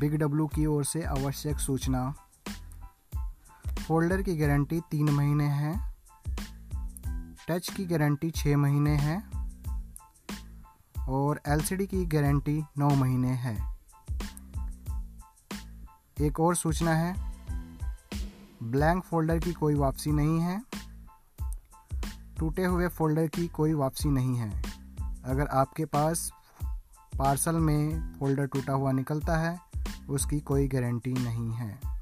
Big W की ओर से आवश्यक सूचना। फोल्डर की गारंटी तीन महीने है। टच की गारंटी छः महीने है। और एलसीडी की गारंटी नौ महीने है। एक और सूचना है। ब्लैंक फोल्डर की कोई वापसी नहीं है। टूटे हुए फोल्डर की कोई वापसी नहीं है। अगर आपके पास पार्सल में फोल्डर टूटा हुआ निकलता है उसकी कोई गारंटी नहीं है।